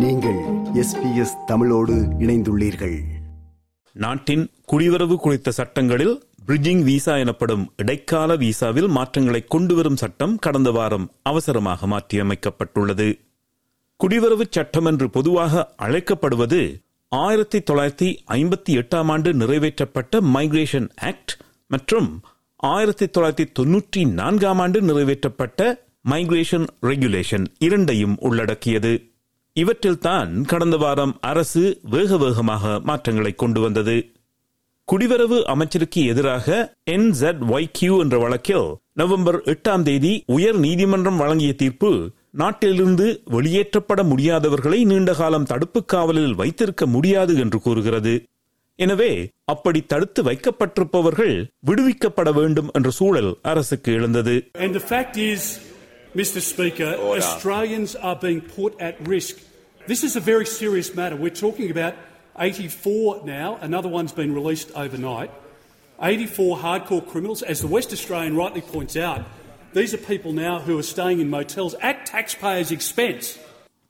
நீங்கள் எஸ்பிஎஸ் தமிழோடு இணைந்துள்ளீர்கள். நாட்டின் குடிவரவு குறித்த சட்டங்களில் பிரிட்ஜிங் விசா எனப்படும் இடைக்கால விசாவில் மாற்றங்களை கொண்டுவரும் சட்டம் கடந்த வாரம் அவசரமாக மாற்றியமைக்கப்பட்டுள்ளது. குடிவரவு சட்டம் என்று பொதுவாக அழைக்கப்படுவது ஆயிரத்தி தொள்ளாயிரத்தி ஐம்பத்தி எட்டாம் ஆண்டு நிறைவேற்றப்பட்ட மைக்ரேஷன் ஆக்ட் மற்றும் ஆயிரத்தி தொள்ளாயிரத்தி தொன்னூற்றி நான்காம் ஆண்டு நிறைவேற்றப்பட்ட மைக்ரேஷன் ரெகுலேஷன் இரண்டையும் உள்ளடக்கியது. இவற்றில்தான் கடந்த வாரம் அரசு வேக வேகமாக மாற்றங்களை கொண்டு வந்தது. குடிவரவு அமைச்சருக்கு எதிராக என் ஜெட் கியூ என்ற வழக்கில் நவம்பர் எட்டாம் தேதி உயர் நீதிமன்றம் வழங்கிய தீர்ப்பு நாட்டிலிருந்து வெளியேற்றப்பட முடியாதவர்களை நீண்ட காலம் தடுப்பு காவலில் வைத்திருக்க முடியாது என்று கூறுகிறது. எனவே அப்படி தடுத்து வைக்கப்பட்டிருப்பவர்கள் விடுவிக்கப்பட வேண்டும் என்ற சூழல் அரசுக்கு எழுந்தது. And the fact is, Mr Speaker, Australians are being put at risk. This is a very serious matter. We're talking about 84 now, another one's been released overnight. 84 hardcore criminals. As the West Australian rightly points out, these are people now who are staying in motels at taxpayers' expense.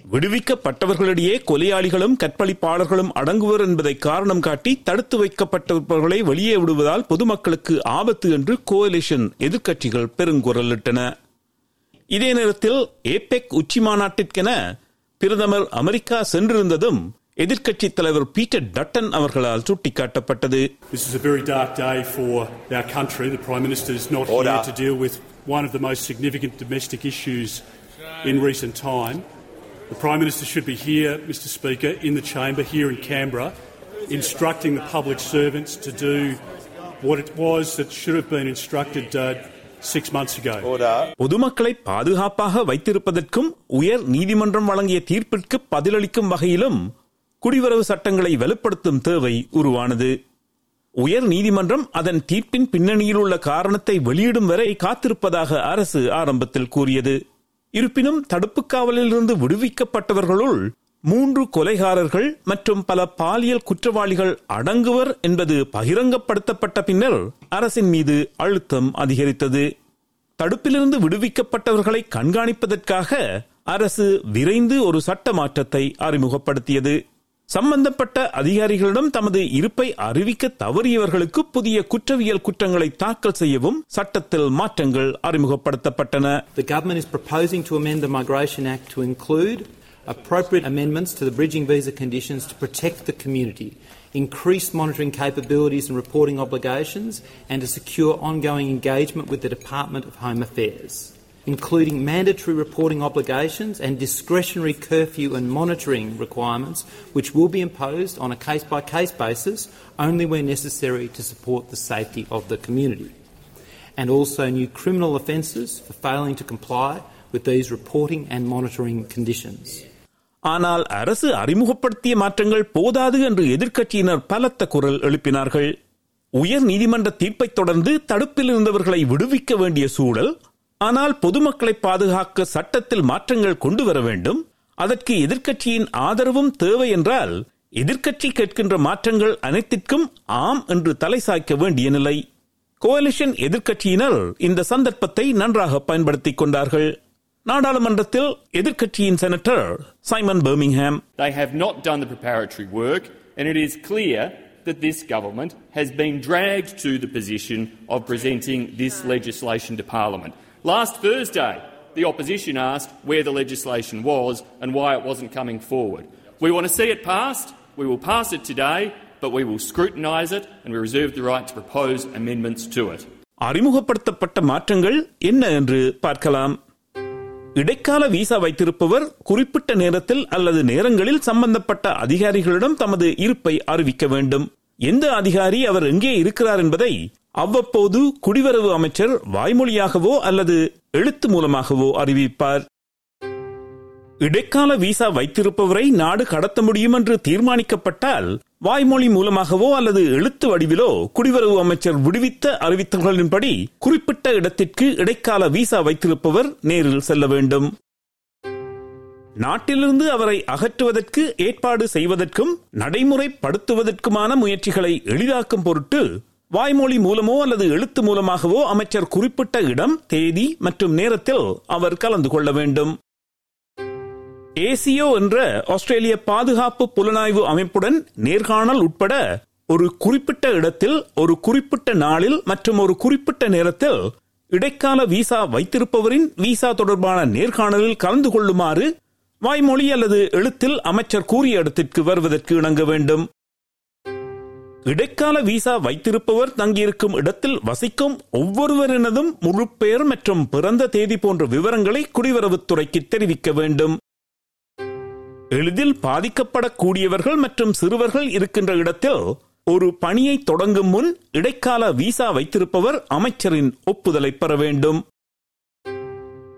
விடுவிக்கப்பட்டவர்களிடையே கொலையாளிகளும் கற்பழிப்பாளர்களும் அடங்குவர் என்பதை காரணம் காட்டி தடுத்து வைக்கப்பட்டவர்களை வெளியே விடுவதால் பொதுமக்களுக்கு ஆபத்து என்று கோலிஷன் எதிர்க்கட்சிகள் பெருங்குரலிட்டன இதே நேரத்தில் ஏபெக் உச்சி மாநாட்டிற்கென பிரதமர் அமெரிக்கா சென்றிருந்ததும் எதிர்க்கட்சித் தலைவர் பீட்டர் டட்டன் அவர்களால் சுட்டிக்காட்டப்பட்டது This is a very dark day for our country. The Prime Minister is not Order. here to deal with one of the most significant domestic issues in recent time. The Prime Minister should be here, Mr Speaker, in the chamber here in Canberra, instructing the public servants to do what it was that should have been instructed uh, six months ago. Order. பொதுமக்களை பாதுகாப்பாக வைத்திருப்பதற்கும் உயர் நீதிமன்றம் வழங்கிய தீர்ப்பிற்கு பதிலளிக்கும் வகையிலும் குடிவரவு சட்டங்களை வலுப்படுத்தும் தேவை உருவானது உயர் நீதிமன்றம் அதன் தீர்ப்பின் பின்னணியில் உள்ள காரணத்தை வெளியிடும் வரை காத்திருப்பதாக அரசு ஆரம்பத்தில் கூறியது இருப்பினும் தடுப்பு காவலில் இருந்து விடுவிக்கப்பட்டவர்களுள் மூன்று கொலைகாரர்கள் மற்றும் பல பாலியல் குற்றவாளிகள் அடங்குவர் என்பது பகிரங்கப்படுத்தப்பட்ட பின்னர் அரசின் மீது அழுத்தம் அதிகரித்தது. தடுப்பிலிருந்து விடுவிக்கப்பட்டவர்களை கண்காணிப்பதற்காக அரசு விரைந்து ஒரு சட்ட மாற்றத்தை அறிமுகப்படுத்தியது. சம்பந்தப்பட்ட அதிகாரிகளிடம் தமது இருப்பை அறிவிக்க தவறியவர்களுக்கு புதிய குற்றவியல் குற்றங்களை தாக்கல் செய்யவும் சட்டத்தில் மாற்றங்கள் அறிமுகப்படுத்தப்பட்டன. The government is proposing to amend the Migration Act to include appropriate amendments to the bridging visa conditions to protect the community, increase monitoring capabilities and reporting obligations, and to secure ongoing engagement with the Department of Home Affairs, including mandatory reporting obligations and discretionary curfew and monitoring requirements, which will be imposed on a case by case basis only where necessary to support the safety of the community and also new criminal offences for failing to comply with these reporting and monitoring conditions. ஆனால் அரசு அறிமுகப்படுத்திய மாற்றங்கள் போதாது என்று எதிர்க்கட்சியினர் பலத்த குரல் எழுப்பினார்கள். உயர் நீதிமன்ற தீர்ப்பைத் தொடர்ந்து தடுப்பில் இருந்தவர்களை விடுவிக்க வேண்டிய சூழல் ஆனால் பொதுமக்களை பாதுகாக்க சட்டத்தில் மாற்றங்கள் கொண்டு வர வேண்டும். அதற்கு எதிர்க்கட்சியின் ஆதரவும் தேவை என்றால் எதிர்க்கட்சி கேட்கின்ற மாற்றங்கள் அனைத்திற்கும் ஆம் என்று தலை சாய்க்க வேண்டிய நிலை. கோலிஷன் எதிர்க்கட்சியினர் இந்த சந்தர்ப்பத்தை நன்றாக பயன்படுத்திக் கொண்டார்கள். நாடாளுமன்றத்தில் எதிர்க்கட்சியின் senator Simon Birmingham They have not done the preparatory work, and it is clear that this government has been dragged to the position of presenting this legislation to Parliament. Last Thursday, the opposition asked where the legislation was and why it wasn't coming forward. We want to see it passed. We will pass it today, but we will scrutinise it and we reserve the right to propose amendments to it. அறிமுகப்படுத்தப்பட்ட மாற்றங்கள் என்ன என்று பார்க்கலாம் இடைக்கால visa வைத்திருப்பவர் குறிப்பிட்ட நேரத்தில் அல்லது நேரங்களில் சம்பந்தப்பட்ட அதிகாரிகளிடம் தமது இருப்பை அறிவிக்க வேண்டும். எந்த அதிகாரி அவர் எங்கே இருக்கிறார் என்பதை அவ்வப்போது குடிவரவு அமைச்சர் வாய்மொழியாகவோ அல்லது எழுத்து மூலமாகவோ அறிவிப்பார். இடைக்கால விசா வைத்திருப்பவரை நாடு கடத்த முடியும் என்று தீர்மானிக்கப்பட்டால் வாய்மொழி மூலமாகவோ அல்லது எழுத்து வடிவிலோ குடிவரவு அமைச்சர் விடுவித்த அறிவித்தல்களின்படி குறிப்பிட்ட இடத்திற்கு இடைக்கால விசா வைத்திருப்பவர் நேரில் செல்ல வேண்டும். நாட்டிலிருந்து அவரை அகற்றுவதற்கு ஏற்பாடு செய்வதற்கும் நடைமுறைப்படுத்துவதற்குமான முயற்சிகளை எளிதாக்கும் பொருட்டு வாய்மொழி மூலமோ அல்லது எழுத்து மூலமாகவோ அமைச்சர் குறிப்பிட்ட இடம் தேதி மற்றும் நேரத்தில் அவர் கலந்து கொள்ள வேண்டும். ஏசியோ என்ற ஆஸ்திரேலிய பாதுகாப்பு புலனாய்வு அமைப்புடன் நேர்காணல் உட்பட ஒரு குறிப்பிட்ட இடத்தில் ஒரு குறிப்பிட்ட நாளில் மற்றும் ஒரு குறிப்பிட்ட நேரத்தில் இடைக்கால விசா வைத்திருப்பவரின் விசா தொடர்பான நேர்காணலில் கலந்து கொள்ளுமாறு வாய்மொழி அல்லது எழுத்தில் அமைச்சர் கூறிய இடத்திற்கு வருவதற்கு இணங்க வேண்டும். இடைக்கால விசா வைத்திருப்பவர் தங்கியிருக்கும் இடத்தில் வசிக்கும் ஒவ்வொருவரினதும் முழு பெயர் மற்றும் பிறந்த தேதி போன்ற விவரங்களை குடிவரவுத்துறைக்கு தெரிவிக்க வேண்டும். எளிதில் பாதிக்கப்படக்கூடியவர்கள் மற்றும் சிறுவர்கள் இருக்கின்ற இடத்தில் ஒரு பணியை தொடங்கும் முன் இடைக்கால விசா வைத்திருப்பவர் அமைச்சரின் ஒப்புதலை பெற வேண்டும்.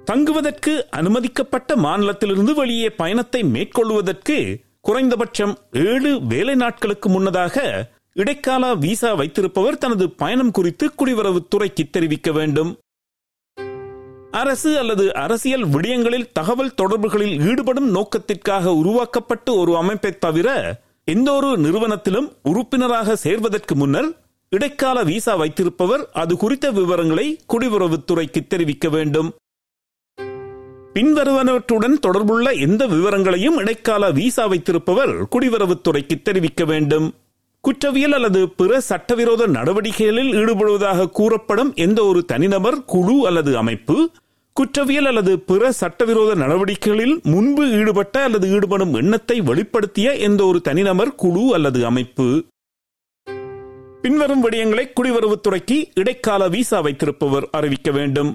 தங்குவதற்கு அனுமதிக்கப்பட்ட மாநிலத்திலிருந்து வெளியே பயணத்தை மேற்கொள்வதற்கு குறைந்தபட்சம் ஏழு வேலை நாட்களுக்கு முன்னதாக இடைக்கால விசா வைத்திருப்பவர் தனது பயணம் குறித்து குடிவரவுத்துறைக்கு தெரிவிக்க வேண்டும். அரசு அல்லது அரசியல் விடயங்களில் தகவல் தொடர்புகளில் ஈடுபடும் நோக்கத்திற்காக உருவாக்கப்பட்ட ஒரு அமைப்பை தவிர எந்த ஒரு நிறுவனத்திலும் உறுப்பினராக சேர்வதற்கு முன்னர் இடைக்கால விசா வைத்திருப்பவர் அது குறித்த விவரங்களை குடியுறவுத்துறைக்கு தெரிவிக்க வேண்டும். பின்வருவனவற்றுடன் தொடர்புள்ள எந்த விவரங்களையும் இடைக்கால விசா வைத்திருப்பவர் குடிவரவுத்துறைக்கு தெரிவிக்க வேண்டும். குற்றவியல் அல்லது பிற சட்டவிரோத நடவடிக்கைகளில் ஈடுபடுவதாக கூறப்படும் எந்த ஒரு தனிநபர் குழு அல்லது அமைப்பு குற்றவியல் அல்லது பிற சட்டவிரோத நடவடிக்கைகளில் முன்பு ஈடுபட்ட அல்லது ஈடுபடும் எண்ணத்தை வெளிப்படுத்திய எந்த ஒரு தனிநபர் குழு அல்லது அமைப்பு. பின்வரும் விடயங்களை குடிவரவுத்துறைக்கு இடைக்கால விசா வைத்திருப்பவர் அறிவிக்க வேண்டும்.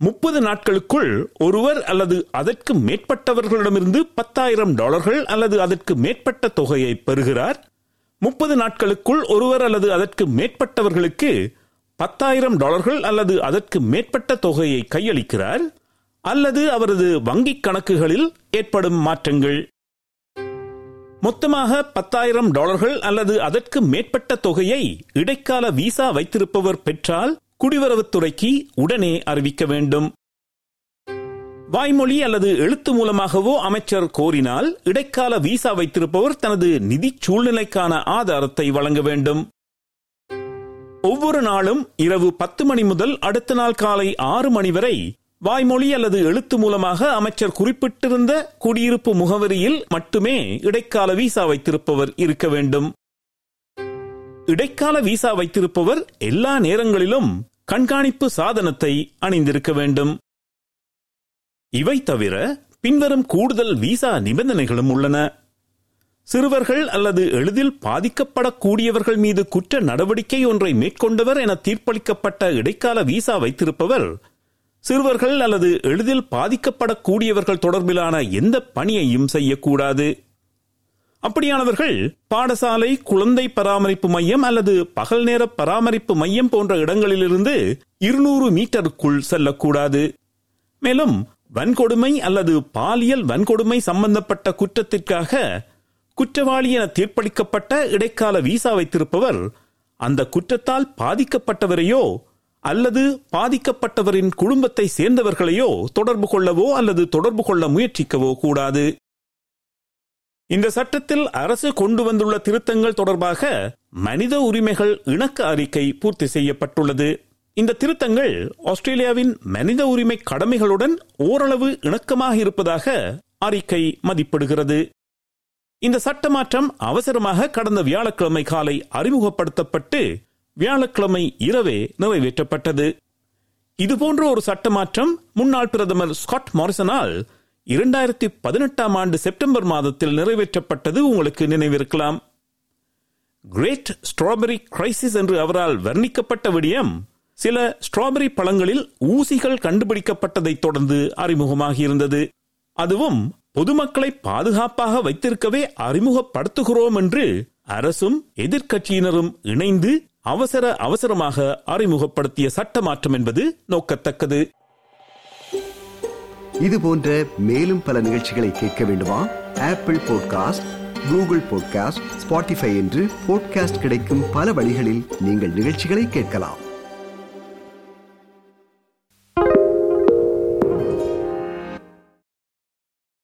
முப்பது நாட்களுக்குள் ஒருவர் அல்லது அதற்கு மேற்பட்டவர்களிடமிருந்து பத்தாயிரம் டாலர்கள் அல்லது அதற்கு மேற்பட்ட தொகையை பெறுகிறார். முப்பது நாட்களுக்குள் ஒருவர் அல்லது அதற்கு மேற்பட்டவர்களுக்கு பத்தாயிரம் டாலர்கள் அல்லது அதற்கு மேற்பட்ட தொகையை கையளிக்கிறார் அல்லது அவரது வங்கிக் கணக்குகளில் ஏற்படும் மாற்றங்கள். மொத்தமாக பத்தாயிரம் டாலர்கள் அல்லது அதற்கு மேற்பட்ட தொகையை இடைக்கால விசா வைத்திருப்பவர் பெற்றால் குடிவரவுத்துறைக்கு உடனே அறிவிக்க வேண்டும். வாய்மொழி அல்லது எழுத்து மூலமாகவோ அமைச்சர் கோரினால் இடைக்கால விசா வைத்திருப்பவர் தனது நிதி சூழ்நிலைக்கான ஆதாரத்தை வழங்க வேண்டும். ஒவ்வொரு நாளும் இரவு பத்து மணி முதல் அடுத்த நாள் காலை ஆறு மணி வரை வாய்மொழி அல்லது எழுத்து மூலமாக அமைச்சர் குறிப்பிட்டிருந்த குடியிருப்பு முகவரியில் மட்டுமே இடைக்கால விசா வைத்திருப்பவர் இருக்க வேண்டும். இடைக்கால விசா வைத்திருப்பவர் எல்லா நேரங்களிலும் கண்காணிப்பு சாதனத்தை அணிந்திருக்க வேண்டும். இவை தவிர பின்வரும் கூடுதல் விசா நிபந்தனைகளும் உள்ளன. சிறுவர்கள் அல்லது எளிதில் பாதிக்கப்படக்கூடியவர்கள் மீது குற்ற நடவடிக்கை ஒன்றை மேற்கொண்டவர் என தீர்ப்பளிக்கப்பட்ட இடைக்கால விசா வைத்திருப்பவர். சிறுவர்கள் அல்லது எளிதில் பாதிக்கப்படக்கூடியவர்கள் தொடர்பிலான எந்த பணியையும் செய்யக்கூடாது. அப்படியானவர்கள் பாடசாலை குழந்தை பராமரிப்பு மையம் அல்லது பகல் நேர பராமரிப்பு மையம் போன்ற இடங்களிலிருந்து இருநூறு மீட்டருக்குள் செல்லக்கூடாது. மேலும் வன்கொடுமை அல்லது பாலியல் வன்கொடுமை சம்பந்தப்பட்ட குற்றத்திற்காக குற்றவாளி என தீர்ப்பளிக்கப்பட்ட இடைக்கால விசா வைத்திருப்பவர் அந்த குற்றத்தால் பாதிக்கப்பட்டவரையோ அல்லது பாதிக்கப்பட்டவரின் குடும்பத்தை சேர்ந்தவர்களையோ தொடர்பு கொள்ளவோ அல்லது தொடர்பு கொள்ள முயற்சிக்கவோ கூடாது. இந்த சட்டத்தில் அரசு கொண்டு வந்துள்ள திருத்தங்கள் தொடர்பாக மனித உரிமைகள் இணக்க அறிக்கை பூர்த்தி செய்யப்பட்டுள்ளது. இந்த திருத்தங்கள் ஆஸ்திரேலியாவின் மனித உரிமை கடமைகளுடன் ஓரளவு இணக்கமாக இருப்பதாக அறிக்கை மதிப்பிடுகிறது. இந்த சட்ட மாற்றம் அவசரமாக கடந்த வியாழக்கிழமை காலை அறிமுகப்படுத்தப்பட்டு வியாழக்கிழமை இரவே நிறைவேற்றப்பட்டது. இதுபோன்ற ஒரு சட்ட மாற்றம் முன்னாள் பிரதமர் ஸ்காட் மாரிசனால் இரண்டாயிரத்தி பதினெட்டாம் ஆண்டு செப்டம்பர் மாதத்தில் நிறைவேற்றப்பட்டது உங்களுக்கு நினைவிருக்கலாம். கிரேட் ஸ்ட்ராபெரி கிரைசிஸ் என்று அவரால் வர்ணிக்கப்பட்ட விடயம் சில ஸ்ட்ராபெரி பழங்களில் ஊசிகள் கண்டுபிடிக்கப்பட்டதைத் தொடர்ந்து அறிமுகமாகியிருந்தது. அதுவும் பொதுமக்களை பாதுகாப்பாக வைத்திருக்கவே அறிமுகப்படுத்துகிறோம் என்று அரசும் எதிர்க்கட்சியினரும் இணைந்து அவசர அவசரமாக அறிமுகப்படுத்திய சட்ட மாற்றம் என்பது நோக்கத்தக்கது. இது போன்ற மேலும் பல நிகழ்ச்சிகளை கேட்க வேண்டுமா? Apple podcast Google podcast Spotify என்று பாட்காஸ்ட் கிடைக்கும் பல வழிகளில் நீங்கள் நிகழ்ச்சிகளை கேட்கலாம்.